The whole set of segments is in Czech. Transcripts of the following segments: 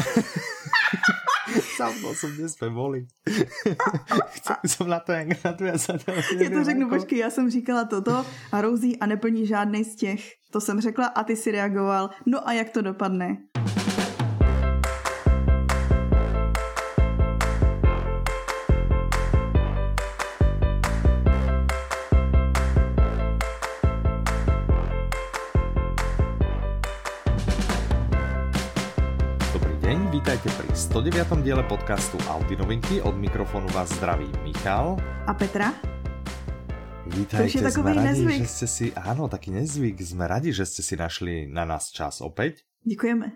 Samo som dnes sme boli. Chcel som na to jak nadviazať. Já to řeknu, počkej, já jsem říkala toto a Rouzí a neplní žádný z těch. To jsem řekla a ty si reagoval. No a jak to dopadne? 109. diele podcastu Audi novinky. Od mikrofonu vás zdraví Michal. A Petra. Vítajte, je sme radi, nezvyk. že ste si, áno, taký nezvyk, sme radi, že ste si našli na nás čas opäť. Děkujeme.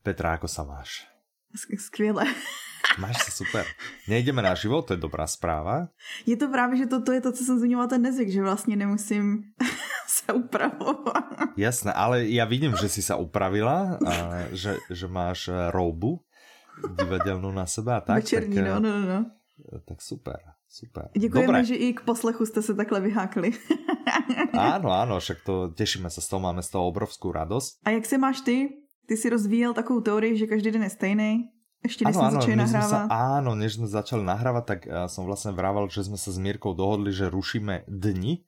Petra, ako sa máš? Skvěle. Máš se super. Nejdeme na život, to je dobrá zpráva. Je to právě, že to, to je to, co jsem zmiňovala, ten nezvyk, že vlastně nemusím se upravovat. Jasné, ale já vidím, že si se upravila, a že, že máš roubu divadelnou na sebe a tak. Večerní, tak, no, no, no. no. Tak super. Super. Děkujeme, Dobre. že i k poslechu jste se takhle vyhákli. áno, áno, však to těšíme se z toho, máme z toho obrovskou radost. A jak se máš ty? Ty si rozvíjel takovou teorii, že každý den je stejný. Ešte než ano, začali nahrávať. Sa, áno, než sme začali nahrávať, tak ja som vlastne vrával, že sme sa s Mírkou dohodli, že rušíme dni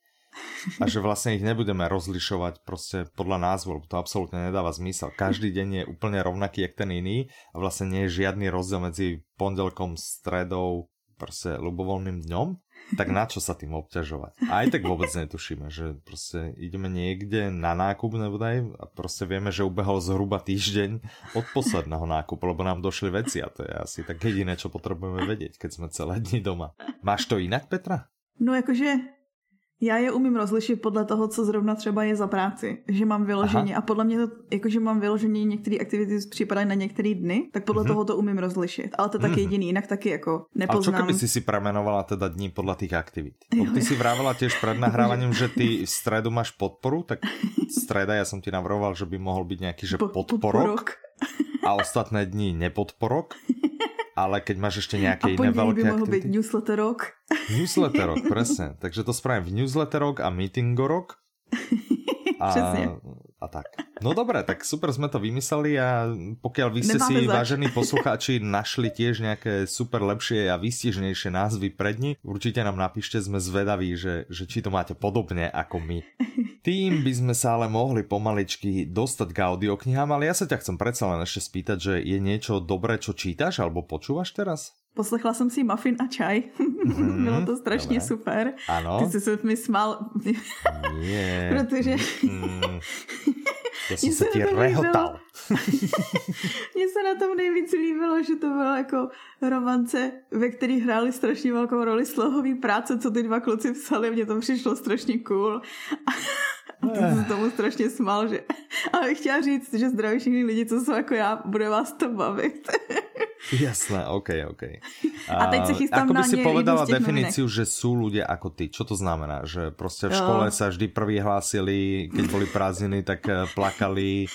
a že vlastne ich nebudeme rozlišovať proste podľa názvu, lebo to absolútne nedáva zmysel. Každý deň je úplne rovnaký, jak ten iný a vlastne nie je žiadny rozdiel medzi pondelkom, stredou, proste ľubovoľným dňom tak na čo sa tým obťažovať? Aj tak vôbec netušíme, že proste ideme niekde na nákup nebodaj a proste vieme, že ubehol zhruba týždeň od posledného nákupu, lebo nám došli veci a to je asi tak jediné, čo potrebujeme vedieť, keď sme celé dni doma. Máš to inak, Petra? No jakože já je umím rozlišit podle toho, co zrovna třeba je za práci. Že mám vyloženě Aha. a podle mě to, jakože mám vyloženě některé aktivity připadají na některé dny, tak podle mm-hmm. toho to umím rozlišit. Ale to je taky mm-hmm. jediný, jinak taky jako nepoznám. A čo keby si si premenovala teda dní podle těch aktivit? Jo, ty si vravela těž před nahrávaním, že ty v středu máš podporu, tak streda, já jsem ti navrhoval, že by mohl být nějaký, že podporok. podporok. A ostatné dní nepodporok. ale keď máš ešte nejaké iné veľké by mohl byť newsletterok. Newsletterok, presne. Takže to spravím v newsletterok a meetingorok. A, a tak. No dobré, tak super sme to vymysleli a pokiaľ vy ste Nemáme si, zač. vážení poslucháči, našli tiež nejaké super lepšie a výstižnejšie názvy pred ní, určite nám napíšte, sme zvedaví, že, že či to máte podobne ako my. Tým by sme sa ale mohli pomaličky dostať k audioknihám, ale ja sa ťa chcem predsa len ešte spýtať, že je niečo dobré, čo čítaš alebo počúvaš teraz? Poslechla jsem si muffin a čaj. Mm, Bylo to strašně dobré. super. Ano. Ty jsi se mi smál. Protože... Mm. Já jsem se ti rehotal. Mně se na tom nejvíc líbilo, že to bylo jako romance, ve který hráli strašně velkou roli slohový práce, co ty dva kluci psali. Mně to přišlo strašně cool. A ty se tomu strašně smál, že... Ale chtěla říct, že zdraví všichni lidi, co jsou jako já, bude vás to bavit. Jasné, OK, OK. A, a teď se chystám ako by si povedala definíciu, že sú ľudia ako ty. Čo to znamená? Že proste v škole sa vždy prví hlásili, keď boli prázdniny, tak eh, plakali.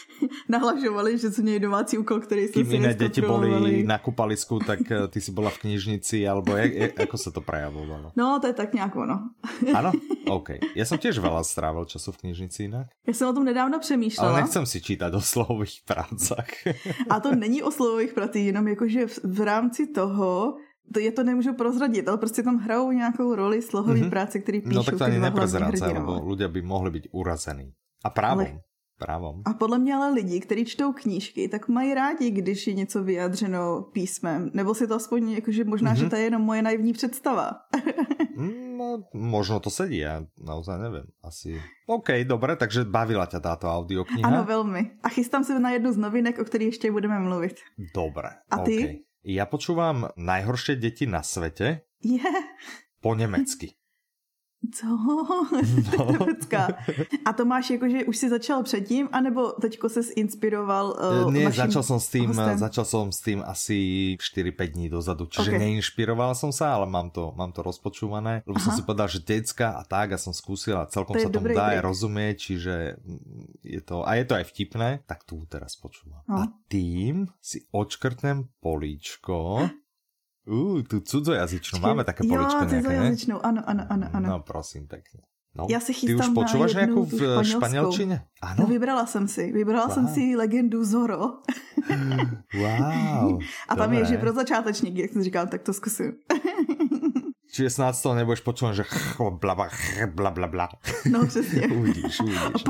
Nahlažovali, že sú nej domácí úkol, ktorý si iné deti boli na kúpalisku, tak eh, ty si bola v knižnici, alebo je, je, ako sa to prejavovalo? No, to je tak nejak ono. Áno? OK. Ja som tiež veľa strávil času v knižnici inak. Ja som o tom nedávno přemýšlela. Ale nechcem si čítať o slovových prácach. A to není o slovových pracích, jenom jakože v, v rámci toho, to, je to nemůžu prozradit, ale prostě tam hrajou nějakou roli slohový mm-hmm. práce, který píšou. No tak to ani neprezradce, lebo ľudia by mohli byť urazení. A právom. Ale, právom. A podle mě ale lidi, kteří čtou knížky, tak mají rádi, když je něco vyjadřeno písmem. Nebo si to aspoň, jakože možná, mm-hmm. že to je jenom moje naivní představa. Mm, no, možno to sedí, já naozaj nevím. Asi... OK, dobré, takže bavila ťa táto audiokniha? Ano, velmi. A chystám se na jednu z novinek, o které ještě budeme mluvit. Dobré. A ty? Okay. Ja počúvam najhoršie deti na svete. Yeah. Po nemecky. Co? No. A to máš jako, že už si začal předtím, anebo teďko se inspiroval uh, Nie, začal som s tým, hostem? začal som s tým asi 4-5 dní dozadu, čiže okay. neinšpiroval som sa, ale mám to, mám to rozpočúvané, lebo Aha. som si povedal, že decka a tak a som skúsil a celkom to sa tomu dá aj rozumieť, čiže je to, a je to aj vtipné, tak tu teraz počúvam. No. A tým si odškrtnem políčko Uh, tu cudzojazyčnú, máme také poličko nejaké, cudzojazyčnú, áno, áno, áno, áno. No prosím, pekne. No, Já si chystám Ty už počúvaš nějakou v španělskou. španělčině? Ano. No, vybrala jsem si. Vybrala wow. jsem si legendu Zoro. wow. A tam Dobre. je, že pro začátečníky, jak jsem říkal, tak to zkusím. Čiže snad z toho nebudeš počúvať, že bla bla bla bla bla. No přesně. uvidíš, uvidíš.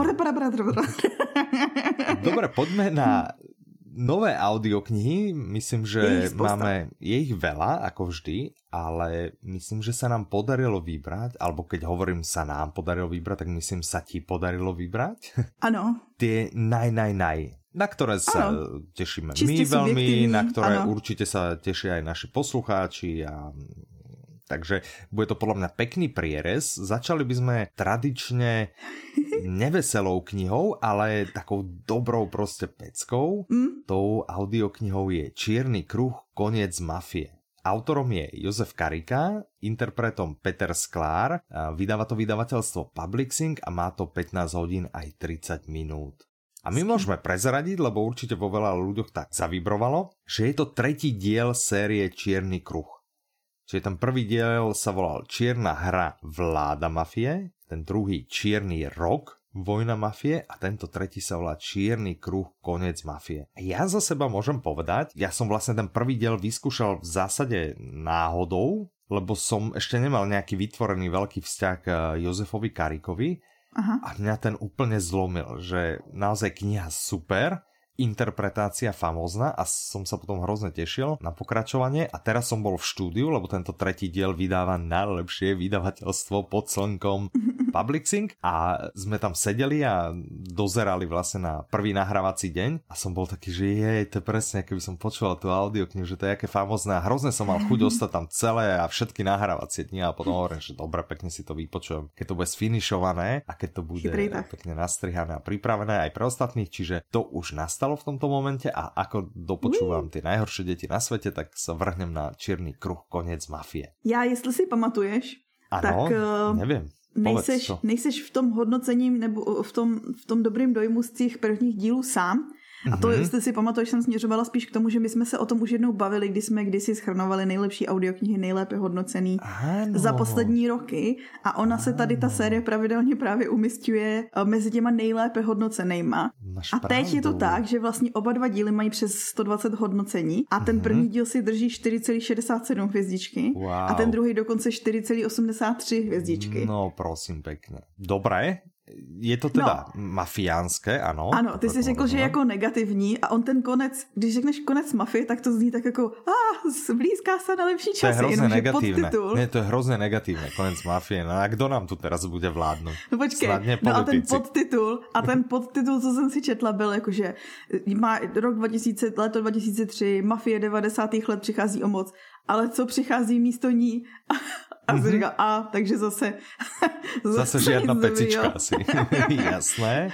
Dobre, poďme na nové audioknihy, myslím, že je máme, je ich veľa, ako vždy, ale myslím, že sa nám podarilo vybrať, alebo keď hovorím sa nám podarilo vybrať, tak myslím sa ti podarilo vybrať. Ano. Tie naj, naj, naj, na ktoré sa ano. tešíme Čistě my veľmi, na ktoré ano. určite sa tešia aj naši poslucháči a Takže bude to podľa mňa pekný prierez. Začali by sme tradične neveselou knihou, ale takou dobrou proste peckou. Mm? Tou audioknihou je Čierny kruh, koniec mafie. Autorom je Jozef Karika, interpretom Peter Sklár, vydáva to vydavateľstvo Publixing a má to 15 hodín aj 30 minút. A my môžeme prezradiť, lebo určite vo veľa ľuďoch tak zavibrovalo, že je to tretí diel série Čierny kruh. Čiže ten prvý diel sa volal Čierna hra vláda mafie, ten druhý Čierny rok Vojna mafie a tento tretí sa volá Čierny kruh Konec mafie. Ja za seba môžem povedať, ja som vlastne ten prvý diel vyskúšal v zásade náhodou, lebo som ešte nemal nejaký vytvorený veľký vzťah k Jozefovi Karikovi Aha. a mňa ten úplne zlomil, že naozaj kniha super, interpretácia famózna a som sa potom hrozne tešil na pokračovanie. A teraz som bol v štúdiu, lebo tento tretí diel vydáva najlepšie vydavateľstvo pod slnkom Publixing a sme tam sedeli a dozerali vlastne na prvý nahrávací deň. A som bol taký, že je, to presne, keby som počúval tú audioknihu, že to je aké famózne. A hrozne som mal chuť ostať tam celé a všetky nahrávacie dni. A potom hovorím, že dobre, pekne si to vypočujem, keď to bude sfinišované a keď to bude pekne nastrihané a pripravené aj pre ostatných, čiže to už nastalo v tomto momente a ako dopočúvam tie najhoršie deti na svete, tak sa vrhnem na čierny kruh koniec mafie. Já, jestli si pamatuješ, ano, tak... Uh... nevím nejseš, nejseš v tom hodnocením nebo v tom, v tom dobrým dojmu z těch prvních dílů sám, a to, mm-hmm. jestli si pamatuješ, jsem směřovala spíš k tomu, že my jsme se o tom už jednou bavili, když jsme kdysi schrnovali nejlepší audioknihy, nejlépe hodnocený ano. za poslední roky. A ona ano. se tady, ta série pravidelně právě umistuje eh, mezi těma nejlépe hodnocenýma. Máš a teď pravdu. je to tak, že vlastně oba dva díly mají přes 120 hodnocení a ten mm-hmm. první díl si drží 4,67 hvězdičky wow. a ten druhý dokonce 4,83 hvězdičky. No prosím pekne. Dobré, je to teda no. mafiánské, ano. Ano, ty jsi řekl, že je jako negativní a on ten konec, když řekneš konec mafie, tak to zní tak jako ah, blízká se na lepší časy. To je hrozně negativné. Podtitul... Ne, to je hrozně negativné, konec mafie. No a kdo nám tu teraz bude vládnout? No počkej, no a ten podtitul, a ten podtitul, co jsem si četla, byl jako, že má rok 2000, leto 2003, mafie 90. let přichází o moc, ale co přichází místo ní? A mm-hmm. říkal, a takže zase... zase, zase žiadna pecička asi. Jasné.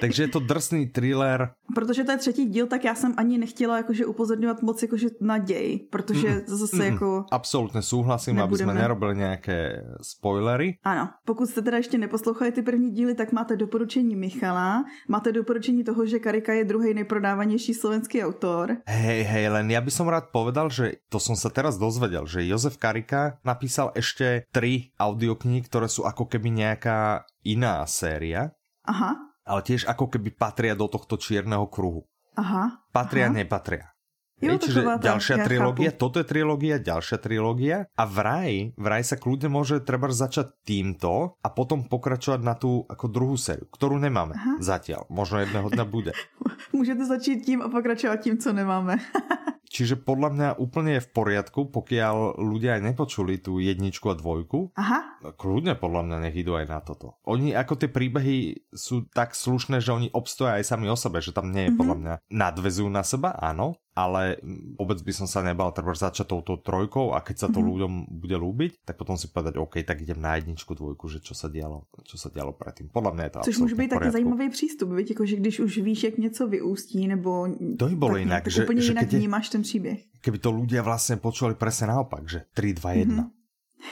Takže je to drsný thriller. Protože to je třetí díl, tak já jsem ani nechtěla jakože upozorňovat moc jakože na děj, protože mm, zase mm, jako... Absolutně souhlasím, nebudeme. aby jsme nerobili nějaké spoilery. Ano, pokud jste teda ještě neposlouchali ty první díly, tak máte doporučení Michala, máte doporučení toho, že Karika je druhý nejprodávanější slovenský autor. Hej, hej, len ja by som rád povedal, že to som sa teraz dozvedel, že Jozef Karika napísal ešte tri audioknihy, ktoré sú ako keby nejaká iná séria. Aha ale tiež ako keby patria do tohto čierneho kruhu. Aha. Patria, aha. nepatria. Jo, čiže ďalšia ja trilógia, chápu. toto je trilógia, ďalšia trilógia a vraj, vraj sa kľudne môže treba začať týmto a potom pokračovať na tú ako druhú sériu, ktorú nemáme Aha. zatiaľ. Možno jedného dňa bude. Můžete začít tím a pokračovat tím, co nemáme. Čiže podľa mňa úplne je v poriadku, pokiaľ ľudia aj nepočuli tú jedničku a dvojku. Aha. Kľudne podľa mňa nech idú aj na toto. Oni ako tie príbehy sú tak slušné, že oni obstoja aj sami o sebe, že tam nie je mm -hmm. podľa mňa nadvezujú na seba, áno, ale vôbec by som sa nebal treba začať touto trojkou a keď sa to mm-hmm. ľuďom bude ľúbiť, tak potom si povedať, OK, tak idem na jedničku, dvojku, že čo sa dialo, čo sa dialo predtým. Podľa mňa je to Což může být taky zajímavý přístup, viď? Jako, že když už víš, jak něco vyústí, nebo to by bolo inak, tak že, že jinak keď vnímáš ten příběh. Keby to ľudia vlastne počúvali presne naopak, že 3, 2, 1. Mm-hmm.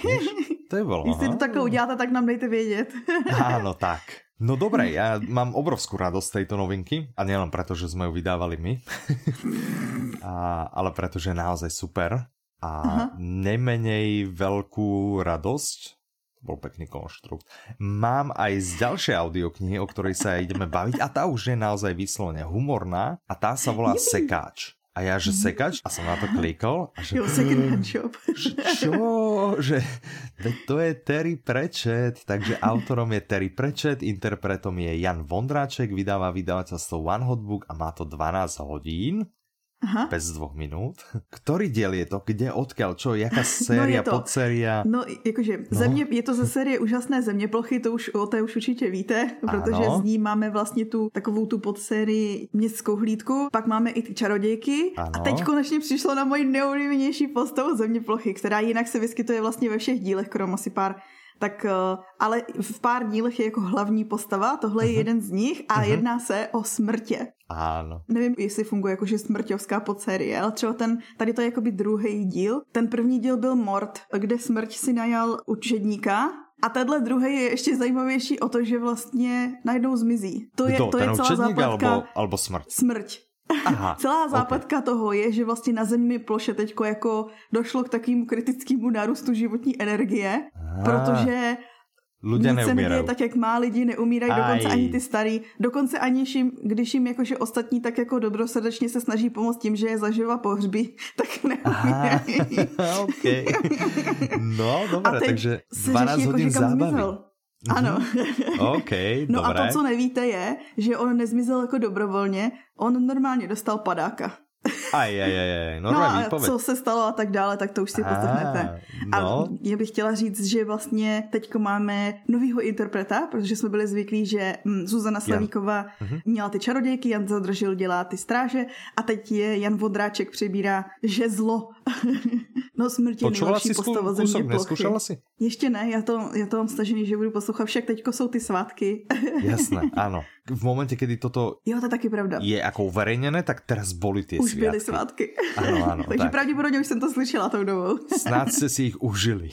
Víš? To je bolo. Jestli to takhle uděláte, tak nám dejte vědět. Áno, tak. No dobré, ja mám obrovskú radosť tejto novinky a nielen preto, že sme ju vydávali my, a, ale preto, že je naozaj super a Aha. nemenej veľkú radosť, bol pekný konštrukt, mám aj z ďalšej audioknihy, o ktorej sa ideme baviť a tá už je naozaj vyslovene humorná a tá sa volá Sekáč. A já, že sekač, a jsem na to klikol. A že, jo, second hand shop. Čo? Že to je Terry Pratchett, takže autorom je Terry Pratchett, interpretom je Jan Vondráček, vydáva vydavateľstvo One Hot Book a má to 12 hodín. Aha. bez dvoch minút. Ktorý diel je to? Kde, odkiaľ, čo, jaká séria, no podséria? No, jakože, no. země, je to ze série Úžasné zeměplochy, to už o té už určitě víte, protože ano. z ní máme vlastně tu takovou tu podsérii Městskou hlídku, pak máme i ty čarodějky ano. a teď konečně přišlo na moji nejoblíbenější postavu zeměplochy, která jinak se vyskytuje vlastně ve všech dílech, krom asi pár tak eh, ale v pár dílech je jako hlavní postava, tohle je uh-huh. jeden z nich a uh-huh. jedná se o smrtě. Ano. Nevím, jestli funguje jakože smrťovská podsérie, ale třeba ten, tady to je jakoby druhý díl. Ten první díl byl Mort, kde smrť si najal učedníka a tenhle druhý je ještě zajímavější o to, že vlastně najednou zmizí. To je, Kdo, to je celá zápletka. Alebo, alebo smrť? Smrť. Aha, Celá západka okay. toho je, že vlastně na zemi ploše teďko jako došlo k takovému kritickému nárůstu životní energie, Aha. protože se neděje tak, jak má lidi, neumírají Aj. dokonce ani ty starý. Dokonce ani jim, když jim jakože ostatní tak jako dobrosrdečně se snaží pomoct tím, že je zaživa pohřbí, tak neumírají. okay. No, dobré, takže 12 jako, hodin zábavy. Zmizel. Ano. OK, No dobré. a to, co nevíte, je, že on nezmizel jako dobrovolně, on normálně dostal padáka. Aj, aj, aj, aj. No a výpověď. co se stalo a tak dále, tak to už si poslechnete. No. A já bych chtěla říct, že vlastně teďko máme novýho interpreta, protože jsme byli zvyklí, že hm, Zuzana Slavíková uh-huh. měla ty čarodějky, Jan Zadržil dělá ty stráže a teď je Jan Vodráček přebírá žezlo. no smrti nejlepší postava země plochy. si? Ještě ne, já to, já to mám stažený, že budu poslouchat, však teďko jsou ty svátky. Jasné, ano. V momente, kdy toto jo, to je taky pravda. je jako uverejnené, tak teraz boli ty Už byly svátky. Ano, ano. Takže tak. pravděpodobně už jsem to slyšela tou dobou. Snad ste si ich užili.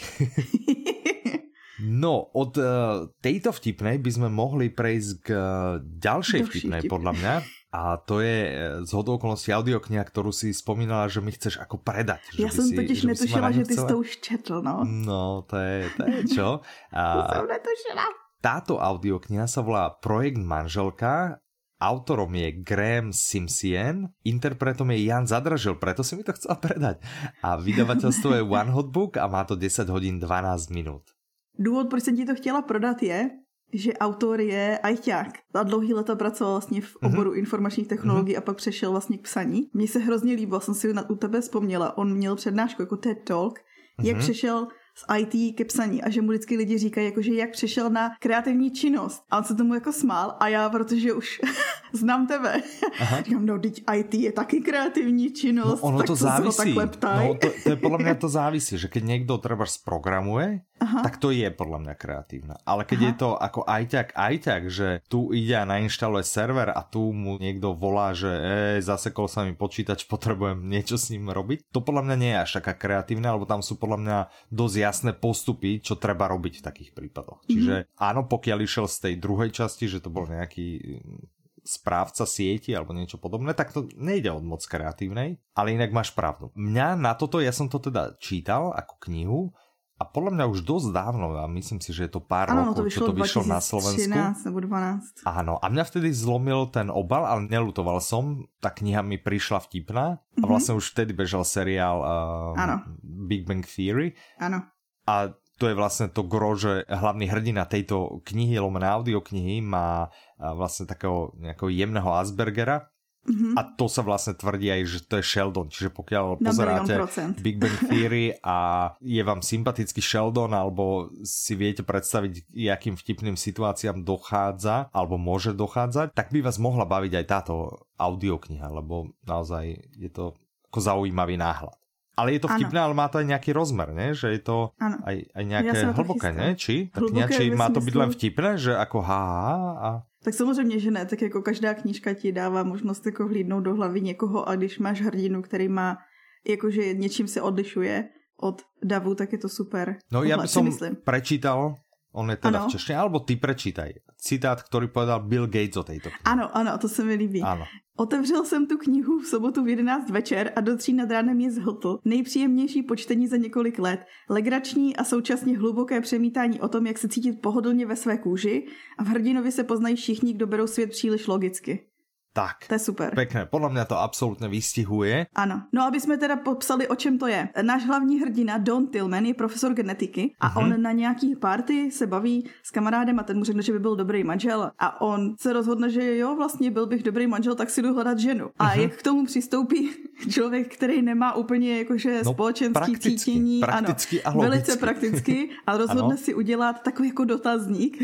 No, od uh, tejto vtipnej by sme mohli prejsť k uh, ďalšej vtipnej, vtipnej, podľa mňa. A to je eh, z hodou okolností audiokniha, ktorú si spomínala, že mi chceš ako predať. Já jsem si, totiž netušila, že ty jsi to už četl, no. No, to je, to je čo. A, to jsem netušila. Táto audiokniha sa volá Projekt manželka Autorom je Graham Simpson, interpretom je Jan Zadražil, preto si mi to chcela predať. A vydavateľstvo je One Hot Book a má to 10 hodin 12 minut. Důvod, proč jsem ti to chtěla prodat je, že autor je ajťák a dlouhý leta pracoval vlastně v mhm. oboru mm-hmm. informačních technologií mm-hmm. a pak přešel vlastně k psaní. Mně se hrozně líbilo, jsem si u tebe vzpomněla, on měl přednášku jako TED Talk, jak mm-hmm. přešel z IT ke psaní a že mu vždycky lidi říkají, jakože jak přešel na kreativní činnost. A on se tomu jako smál a já, protože už znám tebe, Aha. říkám, no, teď IT je taky kreativní činnost, no, ono tak to závisí. No, to, to je podle mě to závisí, že keď někdo třeba zprogramuje, Aha. tak to je podľa mňa kreatívna. Ale keď Aha. je to ako ajťak, ajťak, že tu ide a nainštaluje server a tu mu niekto volá, že e, zasekol sa mi počítač, potrebujem niečo s ním robiť, to podľa mňa nie je až taká kreatívna, lebo tam sú podľa mňa dosť jasné postupy, čo treba robiť v takých prípadoch. Mm-hmm. Čiže áno, pokiaľ išiel z tej druhej časti, že to bol nejaký správca sieti alebo niečo podobné, tak to nejde od moc kreatívnej, ale inak máš pravdu. Mňa na toto, ja som to teda čítal ako knihu a podľa mňa už dosť dávno, a myslím si, že je to pár ano, rokov, to čo to vyšlo na Slovensku. nebo 12. Áno, a mňa vtedy zlomil ten obal, ale nelutoval som. Tá kniha mi prišla vtipná mm-hmm. a mhm. vlastne už vtedy bežal seriál um, Big Bang Theory. Áno. A to je vlastne to gro, že hlavný hrdina tejto knihy, lomené audioknihy, má vlastne takého nejakého jemného Aspergera, Mm-hmm. A to sa vlastne tvrdí aj, že to je Sheldon. Čiže pokiaľ pozeráte Big Bang Theory a je vám sympatický Sheldon alebo si viete predstaviť, jakým vtipným situáciám dochádza alebo môže dochádzať, tak by vás mohla baviť aj táto audiokniha, lebo naozaj je to ako zaujímavý náhľad. Ale je to vtipné, ano. ale má to aj nejaký rozmer, ne? Že je to aj, aj nejaké ja hlboké, ne? Či? Tak či má to byť len vtipné, že ako ha, ha a... Tak samozřejmě, že ne, tak jako každá knížka ti dává možnost jako hlídnout do hlavy někoho a když máš hrdinu, který má, jakože něčím se odlišuje od davu, tak je to super. No Tohle, já bych som prečítal, on je teda ano. v češtině, alebo ty prečítaj. Citát, který povedal Bill Gates o této knihe. Ano, ano, to se mi líbí. Ano. Otevřel jsem tu knihu v sobotu v 11 večer a do tří nad ránem je zhltl. Nejpříjemnější počtení za několik let. Legrační a současně hluboké přemítání o tom, jak se cítit pohodlně ve své kůži a v hrdinovi se poznají všichni, kdo berou svět příliš logicky. Tak. To je super. Pekné, podle mě to absolutně vystihuje. Ano. No, aby jsme teda popsali, o čem to je. Náš hlavní hrdina Don Tillman je profesor genetiky a uh-huh. on na nějaký party se baví s kamarádem a ten mu řekne, že by byl dobrý manžel a on se rozhodne, že jo, vlastně byl bych dobrý manžel, tak si jdu hledat ženu. A uh-huh. jak k tomu přistoupí člověk, který nemá úplně jakože no, společenský prakticky, cítění, prakticky ano, a velice prakticky a rozhodne ano. si udělat takový jako dotazník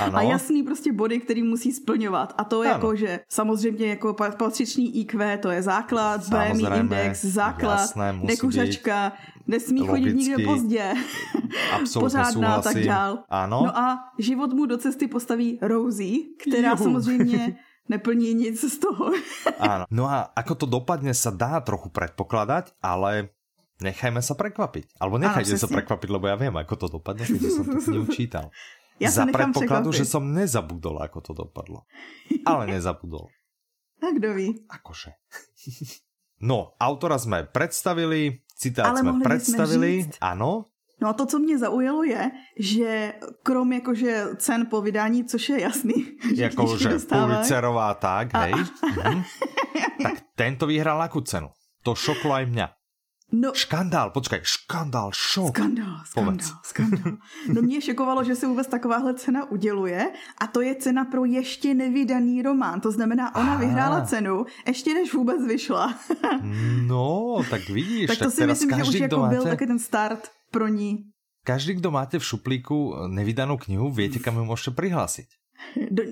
ano. a jasný prostě body, který musí splňovat. A to je jako, že samozřejmě jako patřičný IQ, to je základ, BMI index, základ, jasné, nekuřačka, nesmí logicky, chodit nikde pozdě, pořádná a tak dál. Ano. No a život mu do cesty postaví Rosie, která Juhu. samozřejmě neplní nic z toho. Áno. No a ako to dopadne sa dá trochu predpokladať, ale nechajme sa prekvapiť. Alebo nechajte sa prekvapiť, lebo ja viem, ako to dopadne, keď som to knihu čítal. Ja Za predpokladu, že som nezabudol, ako to dopadlo. Ale nezabudol. A kdo ví? Akože. No, autora sme predstavili, citát Ale sme predstavili. Áno, No a to, co mě zaujalo, je, že krom jakože cen po vydání, což je jasný. Jakože Pulitzerová tak, hej. A... Mhm. Tak tento vyhrál akú cenu? To šoklo aj mňa. No, škandál, počkej, škandál, šok. Skandál, skandál, skandál. No mě šokovalo, že se vůbec takováhle cena uděluje a to je cena pro ještě nevydaný román. To znamená, ona Aha. vyhrála cenu, ještě než vůbec vyšla. no, tak vidíš. tak to tak si myslím, že už jako byl taky ten start pro ní. Každý, kdo máte v šuplíku nevydanou knihu, víte, kam ju můžete přihlásit. Do,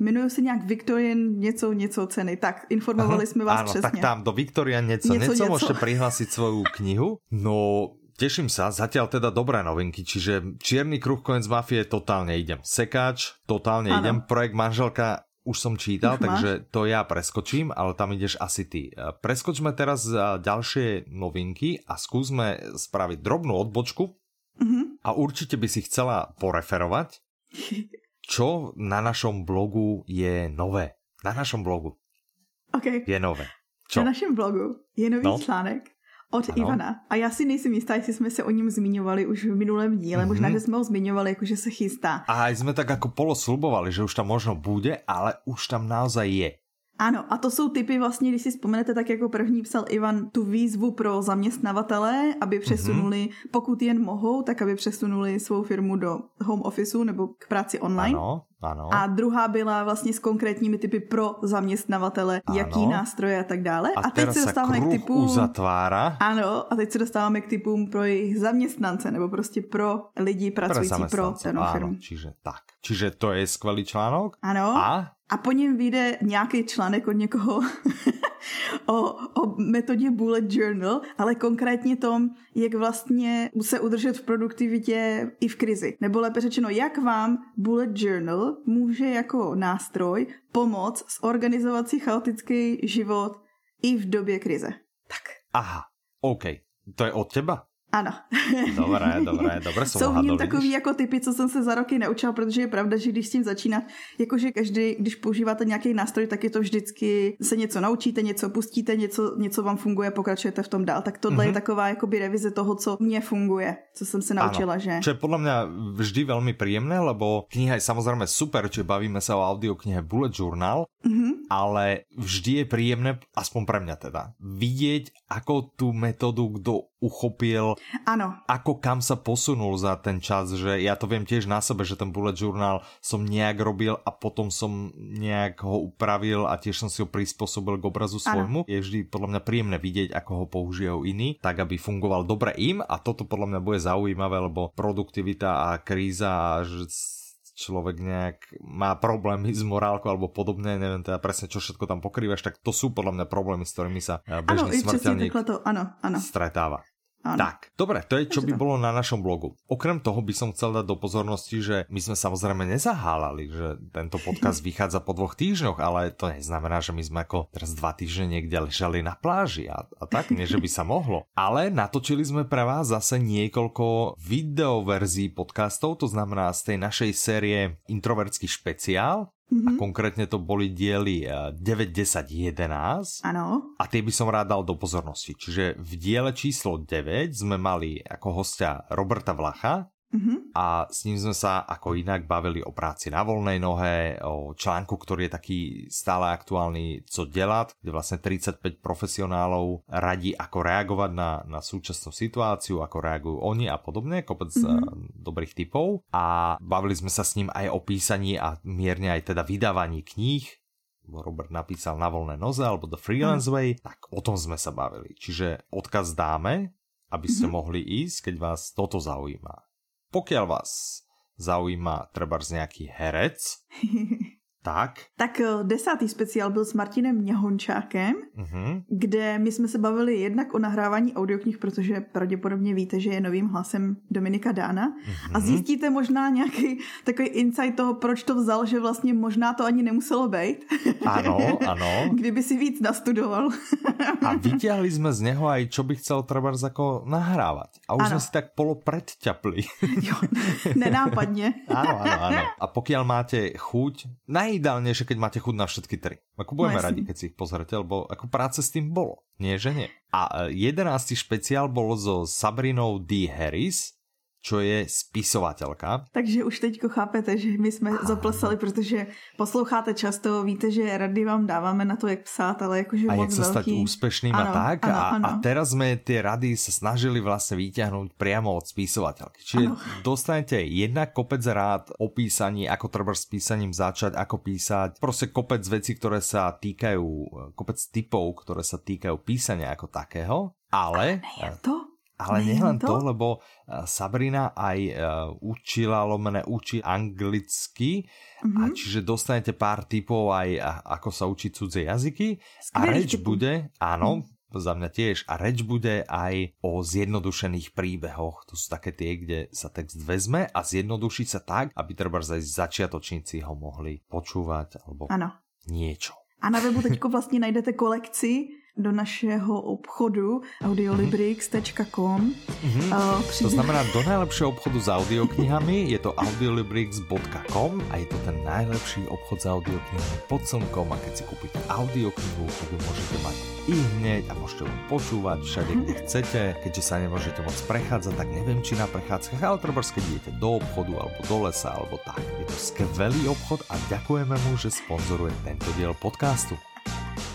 jmenují se nějak Victorian něco, něco ceny. Tak, informovali Aha, jsme vás áno, přesně. tak tam do Victorian něco, něco, něco, něco. můžete přihlásit svou knihu. No, Teším sa, zatiaľ teda dobré novinky, čiže Čierny kruh konec mafie totálne idem. Sekáč, totálne ano. idem. Projekt manželka už som čítal, už takže máš? to ja preskočím, ale tam ideš asi ty. Preskočme teraz ďalšie novinky a skúsme spraviť drobnú odbočku uh-huh. a určite by si chcela poreferovať, čo na našom blogu je nové. Na našom blogu okay. je nové. Čo? Na našem blogu je nový no? článek od ano. Ivana. A já si nejsem jistá, jestli jsme se o něm zmiňovali už v minulém díle. Mm-hmm. Možná, že jsme ho zmiňovali, jako že se chystá. A jsme tak jako poloslubovali, že už tam možno bude, ale už tam naozaj je. Ano, a to jsou typy vlastně, když si vzpomenete, tak jako první psal Ivan tu výzvu pro zaměstnavatele, aby přesunuli, mm-hmm. pokud jen mohou, tak aby přesunuli svou firmu do home officeu nebo k práci online. Ano, ano. A druhá byla vlastně s konkrétními typy pro zaměstnavatele, ano. jaký nástroje a tak dále. A, a teď se dostáváme k typům... uzatvára. Ano, a teď se dostáváme k typům pro jejich zaměstnance, nebo prostě pro lidi pracující pro, pro danou firmu. Čiže tak. Čiže to je skvělý článok. Ano. A a po něm vyjde nějaký článek od někoho o, o metodě Bullet Journal, ale konkrétně tom, jak vlastně se udržet v produktivitě i v krizi. Nebo lépe řečeno, jak vám Bullet Journal může jako nástroj pomoct zorganizovat si chaotický život i v době krize. Tak. Aha, OK. To je od teba? Ano. Dobré, dobré, dobré Jsou v něm takový jako typy, co jsem se za roky naučila, protože je pravda, že když s tím začínat, jakože každý, když používáte nějaký nástroj, tak je to vždycky, se něco naučíte, něco pustíte, něco, něco vám funguje, pokračujete v tom dál. Tak tohle mm-hmm. je mhm. taková jakoby revize toho, co mě funguje, co jsem se naučila, ano. že... Čo je podle mě vždy velmi příjemné, lebo kniha je samozřejmě super, či bavíme se o audioknihe Bullet Journal, mm-hmm. ale vždy je příjemné, aspoň pre mňa teda, vidět, ako tu metodu kdo uchopil, ano. ako kam sa posunul za ten čas, že ja to viem tiež na sebe, že ten bullet journal som nejak robil a potom som nejak ho upravil a tiež som si ho prispôsobil k obrazu svojmu. Ano. Je vždy podľa mňa príjemné vidieť, ako ho použijú iní, tak aby fungoval dobre im a toto podľa mňa bude zaujímavé, lebo produktivita a kríza a že človek nejak má problémy s morálkou alebo podobné, neviem teda presne, čo všetko tam pokrývaš, tak to sú podľa mňa problémy, s ktorými sa eh, bežný smrteľník to, ano, ano. stretáva. Áno. Tak, dobre, to je, čo by bolo na našom blogu. Okrem toho by som chcel dať do pozornosti, že my sme samozrejme nezahálali, že tento podcast vychádza po dvoch týždňoch, ale to neznamená, že my sme ako teraz dva týždne niekde ležali na pláži a, a tak, nie že by sa mohlo. Ale natočili sme pre vás zase niekoľko videoverzií podcastov, to znamená z tej našej série Introvertský špeciál, Mm-hmm. A mhm. konkrétne to boli diely 9, 10, 11. Ano. A tie by som rád dal do pozornosti. Čiže v diele číslo 9 sme mali ako hostia Roberta Vlacha. Uh-huh. A s ním sme sa ako inak bavili o práci na voľnej nohe, o článku, ktorý je taký stále aktuálny co delat, kde vlastne 35 profesionálov radí, ako reagovať na, na súčasnú situáciu, ako reagujú oni a podobne, kopec uh-huh. dobrých typov. A bavili sme sa s ním aj o písaní a mierne aj teda vydávaní kníh, Robert napísal na voľné noze alebo The Freelance Way, tak o tom sme sa bavili. Čiže odkaz dáme, aby ste mm-hmm. mohli ísť, keď vás toto zaujíma. Pokiaľ vás zaujíma treba nejaký herec, Tak. Tak eh, desátý speciál byl s Martinem Měhončákem, uh-huh. kde my jsme se bavili jednak o nahrávání audioknih, protože pravděpodobně víte, že je novým hlasem Dominika Dána. Uh-huh. A zjistíte možná nějaký takový insight toho, proč to vzal, že vlastně možná to ani nemuselo být. Ano, ano. Kdyby si víc nastudoval. A vyťahli jsme z něho aj, čo by chcel třeba jako nahrávat. A už ano. jsme si tak polo predťapli. Jo, nenápadně. ano, ano, ano. A pokud máte chuť, naj najideálnejšie, keď máte chuť na všetky tri. Ako budeme no, radi, keď si ich pozrete, lebo ako práce s tým bolo. Nie, že nie. A e, jedenáctý špeciál bol so Sabrinou D. Harris, čo je spisovateľka. Takže už teďko chápete, že my jsme zaplesali, protože posloucháte často, víte, že rady vám dáváme na to, jak psát, ale jakože a moc jak sa stať úspešným ano, a tak. Ano, a, ano. a teraz sme tie rady sa snažili vlastne vyťahnuť priamo od spisovateľky. Čiže ano. dostanete jednak kopec rád o písaní, ako treba s písaním začať, ako písať, proste kopec vecí, ktoré sa týkajú, kopec typov, ktoré sa týkajú písania ako takého, ale... ale to? Ale nielen to, lebo eh, Sabrina aj uh, učila, lomene učí anglicky, mm-hmm. a mhm. čiže dostanete pár typov aj ako sa učiť cudzie jazyky. Skvělý a reč typu. bude, áno, mm. za mňa tiež, a reč bude aj o zjednodušených príbehoch. To sú také tie, kde sa text vezme a zjednoduší sa tak, aby treba aj začiatočníci ho mohli počúvať alebo ano. niečo. A na webu teďko vlastně najdete kolekci do našeho obchodu audiolibrix.com. Mm-hmm. Uh, přijde... To znamená do najlepšieho obchodu s audioknihami, je to audiolibrix.com a je to ten najlepší obchod s audioknihami pod slnkom a keď si kúpite audioknihu, tak ju môžete mať i hneď a môžete ju počúvať všade, kde mhm. chcete. Keďže sa nemôžete moc prechádzať, tak neviem, či na prechádzkach, ale treba keď idete do obchodu alebo do lesa alebo tak. Je to skvelý obchod a ďakujeme mu, že sponzoruje tento diel podcastu.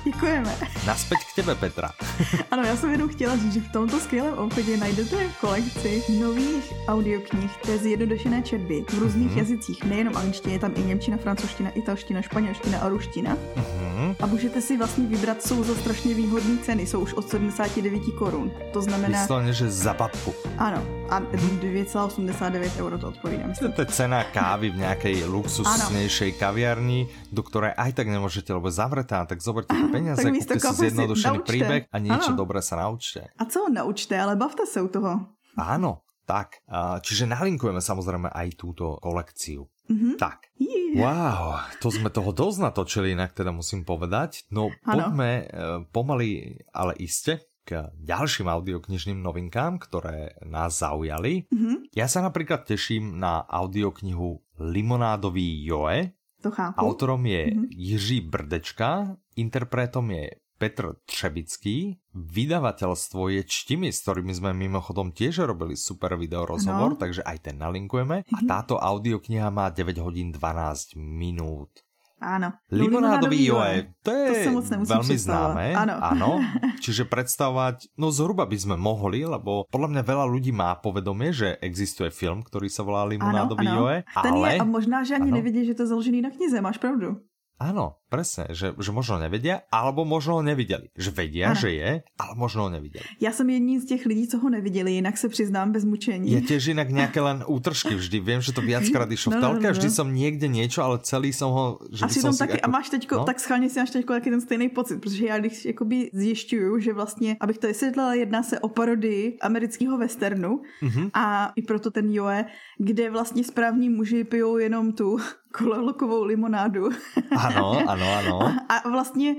Děkujeme. Naspäť k tebe, Petra. ano, já jsem jenom chtěla říct, že v tomto skvělém obchodě najdete kolekci nových audioknih té zjednodušené četby v různých mm-hmm. jazycích, nejenom angličtině, je tam i němčina, francouzština, italština, španělština a ruština. Mm-hmm. A můžete si vlastně vybrat, jsou za strašně výhodné ceny, jsou už od 79 korun. To znamená... Vyslovně, že za babku. Ano, a 2,89 euro to odpovídá. Myslím. To je cena kávy v nějaké luxusnější kaviarni, do které aj tak nemůžete, lebo je zavretá, tak zoberte peniaze, kúpte si zjednodušený príbeh a niečo ano. dobré sa naučte. A co naučte, ale bavte sa u toho. Áno, tak. Čiže nalinkujeme samozrejme aj túto kolekciu. Mm-hmm. Tak. Yeah. Wow, to sme toho dosť natočili, inak teda musím povedať. No ano. poďme e, pomaly, ale iste k ďalším audioknižným novinkám, ktoré nás zaujali. Mm-hmm. Ja sa napríklad teším na audioknihu Limonádový Joe, to chápu. Autorom je mm-hmm. Jiří Brdečka, interpretom je Petr Třebický, vydavateľstvo je Čtimi, s ktorými sme mimochodom tiež robili super video rozhovor, no. takže aj ten nalinkujeme. Mm-hmm. A mhm. táto audiokniha má 9 hodín 12 minút. Áno. Limonádový joe, to je to veľmi známe. Áno. áno. Čiže predstavovať, no zhruba by sme mohli, lebo podľa mňa veľa ľudí má povedomie, že existuje film, ktorý sa volá Limonádový joe. Ten ale... je, a možná, že ani nevidí, že to je založený na knize, máš pravdu. Áno, presne, že, že možno nevedia, alebo možno ho neviděli. Že vedia, ano. že je, ale možno ho neviděli. Já jsem jedním z těch lidí, co ho neviděli, jinak se přiznám bez mučení. Je tiež inak nějaké len útržky vždy. Vím, že to viackrát išlo no, v telke, no, no, no. vždy som niekde niečo, ale celý som ho... Že Asi som taky, ako... a máš teďko, no? tak schválně si máš teďko taky ten stejný pocit, protože já když jakoby zjišťuju, že vlastně, abych to vysvětlila, jedná se o parodii amerického westernu mm-hmm. a i proto ten Joe, kde vlastně správní muži pijou jenom tu kololokovou limonádu. Ano, ano, ano. A vlastně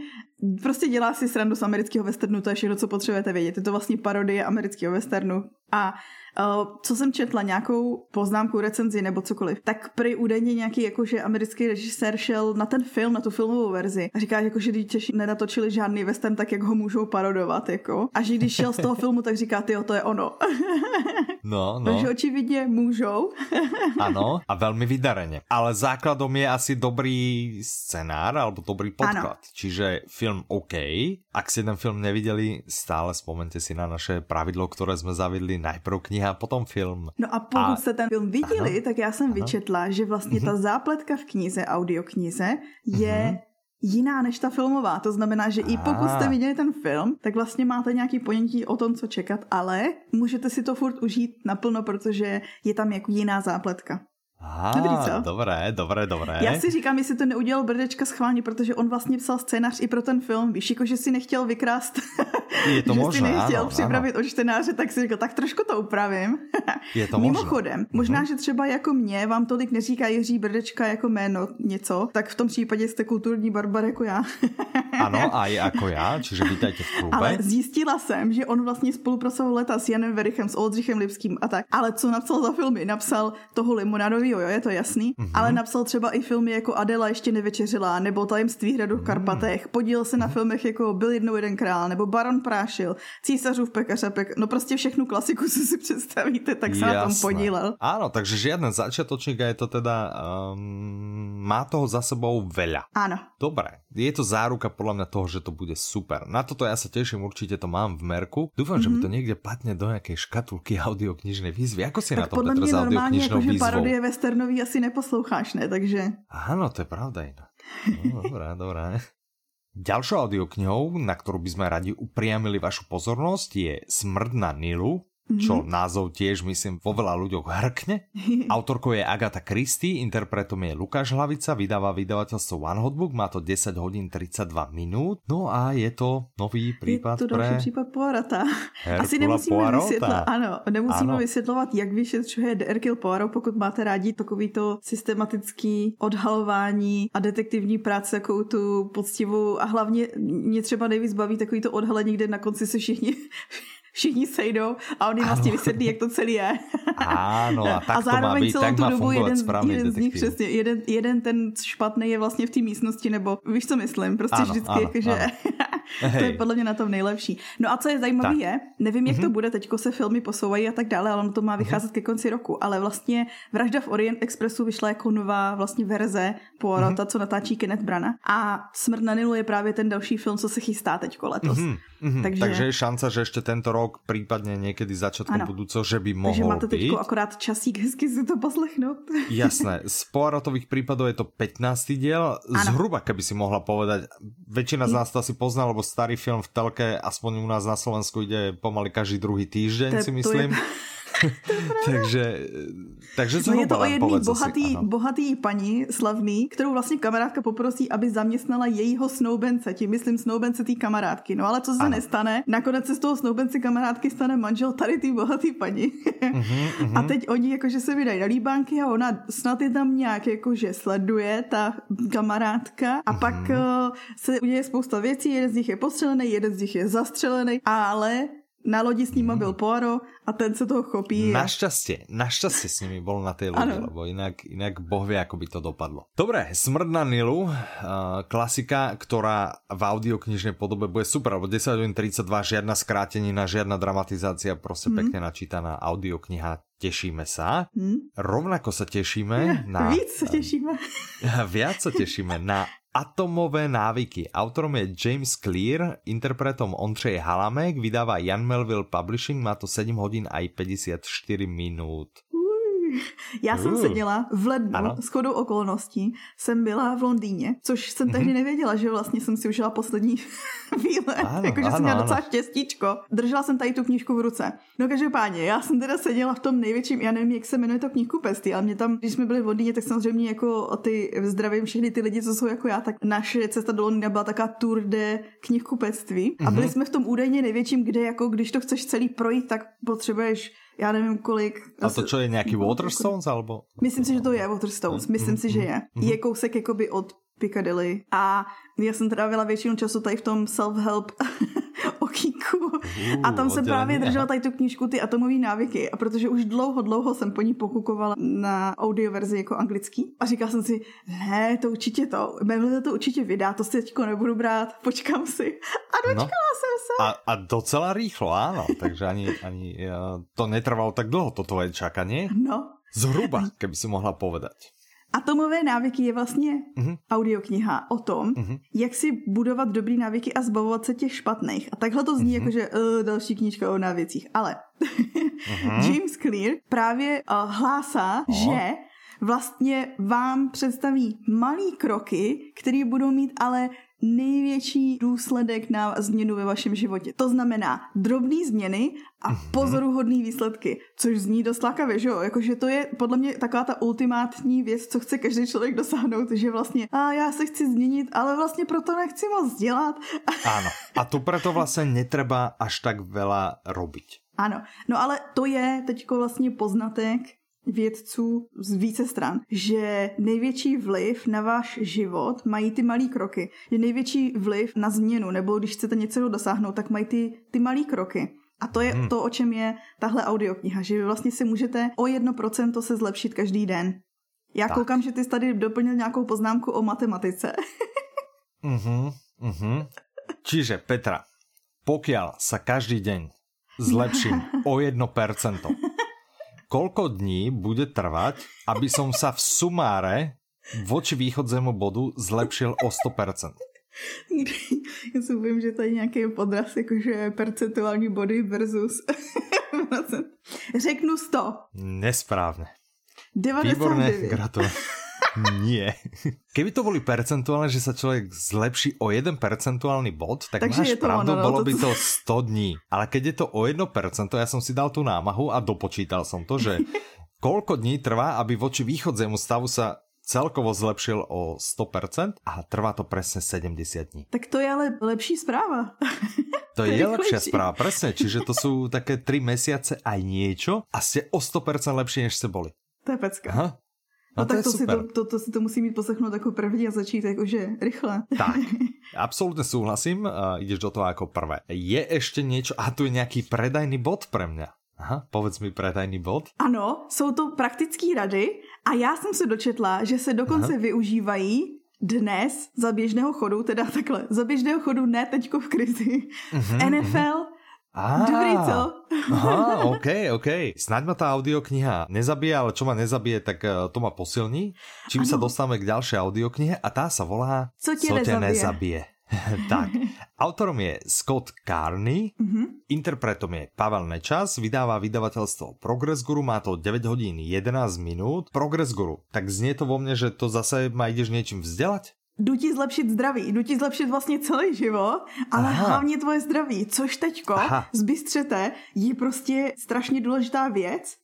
prostě dělá si srandu z amerického westernu, to je všechno, co potřebujete vědět. Je to vlastně parodie amerického westernu. A Uh, co jsem četla, nějakou poznámku, recenzi nebo cokoliv, tak prý údajně nějaký jakože americký režisér šel na ten film, na tu filmovou verzi a říká, jako, že když Češi nenatočili žádný western, tak jak ho můžou parodovat, jako. A že když šel z toho filmu, tak říká, ty to je ono. No, no. Takže očividně můžou. ano, a velmi vydareně. Ale základom je asi dobrý scenár alebo dobrý podklad. Ano. Čiže film OK. Ak si ten film neviděli, stále vzpomeňte si na naše pravidlo, které jsme zavedli najprv kniha potom film. No a pokud a... jste ten film viděli, ano. tak já jsem ano. vyčetla, že vlastně ta mhm. zápletka v knize, audioknize, je mm-hmm jiná než ta filmová. To znamená, že i pokud jste viděli ten film, tak vlastně máte nějaký ponětí o tom, co čekat, ale můžete si to furt užít naplno, protože je tam jako jiná zápletka. Aha, Dobrý, co? Dobré, dobré, dobré. Já si říkám, jestli to neudělal Brdečka schválně, protože on vlastně psal scénář i pro ten film. Víš, jako že si nechtěl vykrást, je to že možné, si nechtěl ano, připravit ano. o čtenáře, tak si říkal, tak trošku to upravím. je to Mimochodem, možná, mhm. že třeba jako mě vám tolik neříká Jiří Brdečka jako jméno něco, tak v tom případě jste kulturní barbar jako já. ano, a je jako já, čiže vítajte v klube. Ale zjistila jsem, že on vlastně spolupracoval leta s Janem Verichem, s Oldřichem Lipským a tak. Ale co napsal za filmy? Napsal toho limonádovýho, jo, je to jasný mm-hmm. ale napsal třeba i filmy jako Adela ještě nevečeřila, nebo Tajemství hradu v Karpatech, podílel se na mhm. filmech jako Byl jednou jeden král, nebo Baron Prášil, Císařův pekař pek, no prostě všechnu klasiku, co si představíte, tak se Jasné. na tom podílel. Áno, takže žiaden začiatočník a je to teda, um, má toho za sebou veľa. Áno. Dobre, je to záruka podľa mňa toho, že to bude super. Na toto ja sa teším, určite to mám v merku. Dúfam, mm-hmm. že mi mhm. to niekde patne do nejakej škatulky audioknižnej výzvy. Ako si tak na to, Petr, s audioknižnou výzvou? parodie westernový asi nepo posloucháš, ne? Takže... Áno, to je pravda inak. No, dobrá, dobrá. Ďalšou audioknihou, na ktorú by sme radi upriamili vašu pozornosť, je Smrd na Nilu čo mm-hmm. názov tiež, myslím, vo veľa ľuďoch hrkne. Autorkou je Agatha Christie, interpretom je Lukáš Hlavica, vydáva vydavateľstvo One Hotbook, má to 10 hodín 32 minút. No a je to nový případ je to pre... případ Poirota. Asi nemusíme vysvětlovat, ano, nemusíme ano. vysvětlovat, jak vyšetřuje Hercule Poirot, pokud máte rádi takovýto systematický odhalování a detektivní práce, jako tu poctivou a hlavně mě třeba nejvíc baví takovýto odhalení, kde na konci se všichni všichni sejdou a on jim vlastně vysvětlí, jak to celý je. Ano, a tak a zároveň to má být, celou tak tu dobu jeden, jeden z nich přesně, jeden, jeden ten špatný je vlastně v té místnosti, nebo víš, co myslím, prostě ano, vždycky, ano, jakože to je podle mě na tom nejlepší. No a co je zajímavé je, nevím, jak mm-hmm. to mhm. bude, teďko se filmy posouvají a tak dále, ale ono to má mhm. vycházet mm-hmm. ke konci roku, ale vlastně Vražda v Orient Expressu vyšla jako nová vlastně verze Poirota, mm-hmm. co natáčí Kenneth Brana a Smrt na Nilu je právě ten další film, co se chystá teďko letos. Mm-hmm. Mm-hmm. Takže... Takže je šance, že ještě tento rok, případně někdy začátkem budoucího, že by mohlo Takže máte teď akorát časík hezky si to poslechnout. Jasné. Z Poirotových případů je to 15. diel. Ano. Zhruba, keby si mohla povedať, väčšina z nás to asi pozná, lebo starý film v telke, aspoň u nás na Slovensku ide pomaly každý druhý týždeň, si myslím. Takže, takže no je to o jedný bohatý, si, bohatý paní slavný, kterou vlastně kamarádka poprosí, aby zaměstnala jejího snoubence, tím myslím snoubence té kamarádky. No ale co se ano. nestane? Nakonec se z toho snoubence kamarádky stane manžel tady té bohatý paní. uh-huh, uh-huh. A teď oni jakože se vydají na líbánky a ona snad je tam nějak jakože sleduje ta kamarádka a uh-huh. pak uh, se uděje spousta věcí, jeden z nich je postřelený, jeden z nich je zastřelený, ale na lodi s ním byl Poirot a ten se toho chopí. Našťastie, našťastie s nimi bol na tej lodi, ano. lebo inak, inak boh vie, ako by to dopadlo. Dobre, Smrd na Nilu, uh, klasika, ktorá v audioknižnej podobe bude super, lebo 10 hodín 32, žiadna skrátenina, žiadna dramatizácia, proste mm. pekne načítaná audiokniha, tešíme sa. Mm. Rovnako sa tešíme na... Víc sa tešíme. Viac sa tešíme na Atomové návyky. Autorom je James Clear, interpretom Ondřej Halamek, vydává Jan Melville Publishing, má to 7 hodin a 54 minut. Já jsem uh. seděla v lednu, ano. s chodou okolností, jsem byla v Londýně, což jsem mm-hmm. tehdy nevěděla, že vlastně jsem si užila poslední výlet, jakože jsem měla docela štěstíčko. Držela jsem tady tu knížku v ruce. No každopádně, já jsem teda seděla v tom největším, já nevím, jak se jmenuje to knihkupectví, ale mě tam, když jsme byli v Londýně, tak samozřejmě jako ty zdravím všechny ty lidi, co jsou jako já, tak naše cesta do Londýna byla taková tour de knihkupectví mm-hmm. a byli mhm. jsme v tom údajně největším, kde jako když to chceš celý projít, tak potřebuješ já nevím kolik. A to čo je nějaký Waterstones, alebo? Myslím si, že to je Waterstones, myslím si, že je. Je kousek jakoby od Piccadilly a já jsem trávila většinu času tady v tom self-help Uh, a tam jsem právě držela tady tu knížku Ty atomové návyky a protože už dlouho, dlouho jsem po ní pokukovala na audio verzi jako anglický a říkala jsem si, ne, to určitě to, Memle to určitě vydá, to si teďko nebudu brát, počkám si. A dočkala no. jsem se. A, a docela rýchlo, áno, takže ani, ani to netrvalo tak dlouho, to tvoje čakanie. No. Zhruba, keby si mohla povedať. Atomové návyky je vlastně uh-huh. audiokniha o tom, uh-huh. jak si budovat dobrý návyky a zbavovat se těch špatných. A takhle to zní uh-huh. jako, že uh, další knížka o návěcích. Ale uh-huh. James Clear právě uh, hlásá, uh-huh. že vlastně vám představí malý kroky, které budou mít ale největší důsledek na změnu ve vašem životě. To znamená drobné změny a mhm. pozoruhodné výsledky, což zní dost lákavě, že jo? Jakože to je podle mě taková ta ultimátní věc, co chce každý člověk dosáhnout, že vlastně a já se chci změnit, ale vlastně proto nechci moc dělat. Ano. A to proto vlastně netreba až tak veľa robiť. Ano, no ale to je teďko vlastně poznatek, vědců z více stran, že největší vliv na váš život mají ty malé kroky. Je největší vliv na změnu, nebo když chcete něco dosáhnout, tak mají ty, ty malé kroky. A to je hmm. to, o čem je tahle audiokniha, že vy vlastně si můžete o jedno procento se zlepšit každý den. Já tak. koukám, že ty jsi tady doplnil nějakou poznámku o matematice. mhm, mhm. Čiže Petra, pokiaľ sa každý deň zlepším o 1%, koľko dní bude trvať, aby som sa v sumáre voči východzemu bodu zlepšil o 100%? Já si vím, že to je nějaký podraz, jakože percentuální body versus Řeknu 100. Nesprávne. 99. Výborné, gratulujem. Nie. Keby to boli percentuálne, že sa človek zlepší o jeden percentuálny bod, tak Takže máš pravdu, ono, no, bolo to... by to 100 dní. Ale keď je to o 1%, ja som si dal tú námahu a dopočítal som to, že koľko dní trvá, aby voči východzemu stavu sa celkovo zlepšil o 100% a trvá to presne 70 dní. Tak to je ale lepší správa. To, to je, je lepšia správa, presne. Čiže to sú také 3 mesiace aj niečo a ste o 100% lepšie, než ste boli. To je pecka. Aha. No, no tak to, to, si to, to, to si to musí mít poslechnout jako první a začít jakože rychle. Tak, absolútne súhlasím, uh, ideš do toho ako prvé. Je ešte niečo, a tu je nejaký predajný bod pre mňa. Aha, povedz mi predajný bod. Ano, jsou to praktické rady a já jsem se dočetla, že se dokonce Aha. využívají dnes za běžného chodu, teda takhle, za běžného chodu ne teďko v krizi, uh-huh, v NFL, uh-huh. Á, Dobrý, co? Aha, OK, OK. Snaď ma tá audiokniha nezabije, ale čo ma nezabije, tak uh, to ma posilní. Čím ano. sa dostávame k ďalšej audioknihe a tá sa volá Co ti nezabije? nezabije. tak, autorom je Scott Carney, mm-hmm. interpretom je Pavel Nečas, vydáva vydavateľstvo Progress Guru, má to 9 hodín 11 minút. Progress Guru, tak znie to vo mne, že to zase ma ideš niečím vzdelať? Jdu ti zlepšit zdraví, jdu ti zlepšit vlastně celý život, ale Aha. hlavně tvoje zdraví, což teďko Aha. zbystřete je prostě strašně důležitá věc,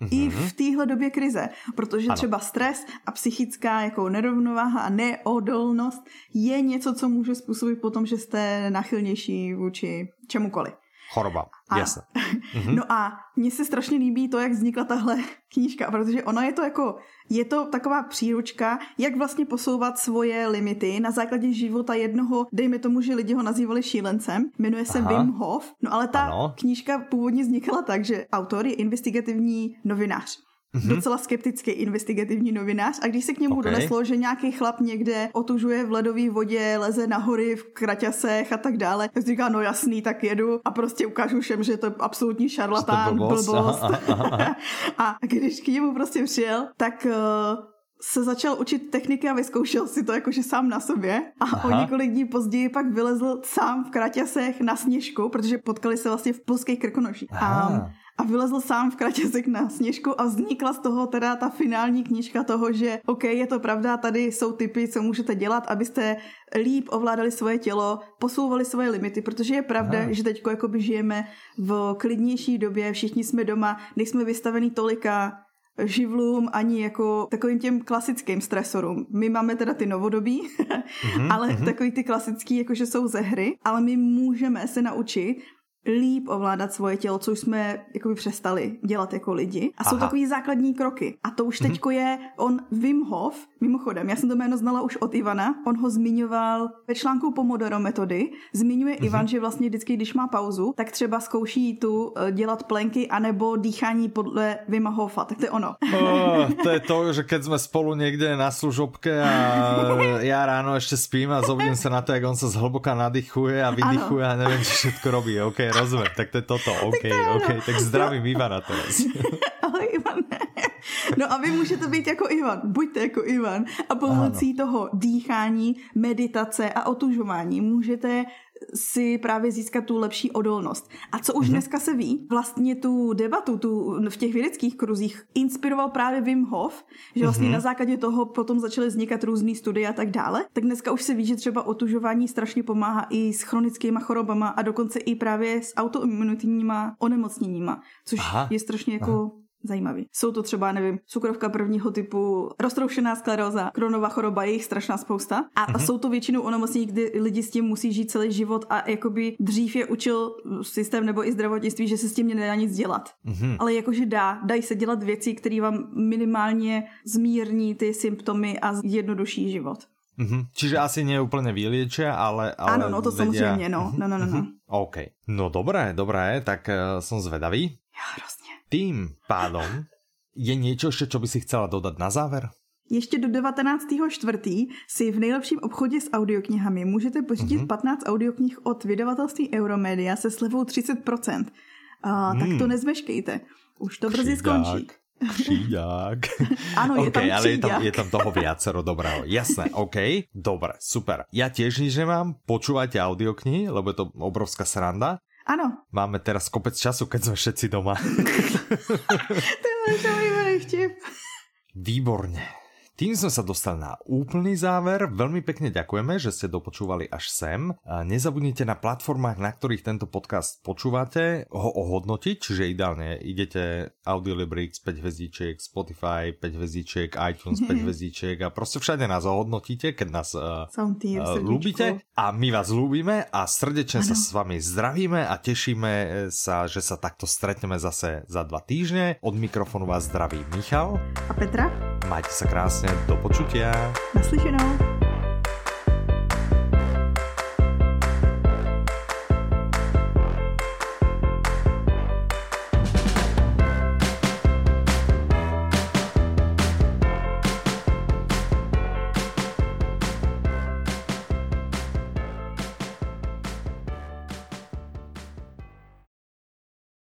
Mm-hmm. I v téhle době krize, protože ano. třeba stres a psychická jako nerovnováha a neodolnost je něco, co může způsobit potom, že jste nachylnější vůči čemukoliv choroba, a, jasně. Mm-hmm. No a mně se strašně líbí to, jak vznikla tahle knížka, protože ona je to jako, je to taková příručka, jak vlastně posouvat svoje limity na základě života jednoho, dejme tomu, že lidi ho nazývali šílencem, jmenuje se Aha. Wim Hof, no ale ta ano. knížka původně vznikla tak, že autor je investigativní novinář mm-hmm. docela skeptický investigativní novinář a když se k němu okay. doneslo, že nějaký chlap někde otužuje v ledové vodě, leze na hory v kraťasech a tak dále, tak říká, no jasný, tak jedu a prostě ukážu všem, že to je absolutní šarlatán, blbost. blbost. Aha, aha, aha. a když k němu prostě přijel, tak uh, se začal učit techniky a vyzkoušel si to jakože sám na sobě a Aha. o několik dní později pak vylezl sám v kraťasech na sněžku, protože potkali se vlastně v polských krkonoších. A a vylezl sám v kratězek na sněžku a vznikla z toho teda ta finální knížka toho, že OK, je to pravda, tady jsou typy, co můžete dělat, abyste líp ovládali svoje tělo, posouvali svoje limity, protože je pravda, Aha. že teď jakoby žijeme v klidnější době, všichni jsme doma, nejsme vystavení tolika živlům ani jako takovým těm klasickým stresorům. My máme teda ty novodobí, mm-hmm, ale mm-hmm. takový ty klasický, jakože jsou ze hry, ale my můžeme se naučit líp ovládat svoje tělo, což jsme jakoby přestali dělat jako lidi. A jsou Aha. takový základní kroky. A to už mhm. teďko je on Wim Hof, mimochodem, já jsem to jméno znala už od Ivana, on ho zmiňoval ve článku Pomodoro metody. Zmiňuje mm-hmm. Ivan, že vlastně vždycky, když má pauzu, tak třeba zkouší tu uh, dělat plenky anebo dýchání podle Vima Hofa. Tak to je ono. Oh, to je to, že keď jsme spolu někde na služobke a já ráno ještě spím a zobudím se na to, jak on se zhlboka nadýchuje a vydychuje a nevím, co všetko robí. OK, rozumím. Tak to je toto. OK, tak, to OK. Tak zdravím Ivana teraz. No a vy můžete být jako Ivan. Buďte jako Ivan. A pomocí ano. toho dýchání, meditace a otužování můžete si právě získat tu lepší odolnost. A co už mm-hmm. dneska se ví, vlastně tu debatu tu v těch vědeckých kruzích inspiroval právě Wim Hof, že vlastně mm-hmm. na základě toho potom začaly vznikat různé studie a tak dále. Tak dneska už se ví, že třeba otužování strašně pomáhá i s chronickými chorobama a dokonce i právě s autoimunitníma onemocněníma, což Aha. je strašně jako Aha zajímavý. Jsou to třeba, nevím, cukrovka prvního typu, roztroušená skleróza, kronová choroba, je jich strašná spousta. A mm-hmm. jsou to většinou onemocnění, kdy lidi s tím musí žít celý život a jakoby dřív je učil systém nebo i zdravotnictví, že se s tím nedá nic dělat. Mm-hmm. Ale jakože dá, dají se dělat věci, které vám minimálně zmírní ty symptomy a zjednoduší život. Mm-hmm. Čiže asi nie úplně vyliečia, ale, ale... Ano, no to vedia... samozřejmě, no. No, no, no, no. Mm-hmm. OK. No dobré, dobré, tak uh, som zvedavý. Já hrozně. Tým pádom je niečo ešte, čo by si chcela dodať na záver? Ještě do 19.4. si v nejlepším obchodě s audioknihami můžete pořídit mm-hmm. 15 audioknih od vydavatelství Euromedia se slevou 30%. A, mm. Tak to nezmeškejte. Už to brzy skončí. Kříďák. ano, je okay, tam ale je tam, je tam toho viacero dobrého. Jasné, OK, dobre, super. Ja tiež nič nemám, počúvajte audioknihy, lebo je to obrovská sranda. Ano. Máme teraz kopec času, keď sme všetci doma. to je môj vtip. Výborne. Tým sme sa dostali na úplný záver. Veľmi pekne ďakujeme, že ste dopočúvali až sem. Nezabudnite na platformách, na ktorých tento podcast počúvate, ho ohodnotiť, čiže ideálne idete Audiolibrix 5 hviezdičiek, Spotify 5 hviezdičiek, iTunes 5 hviezdičiek a proste všade nás ohodnotíte, keď nás uh, uh, ľúbite. A my vás ľúbime a srdečne ano. sa s vami zdravíme a tešíme sa, že sa takto stretneme zase za dva týždne. Od mikrofonu vás zdraví Michal a Petra. Majte sa krásne, do počutia. Naslyšenou.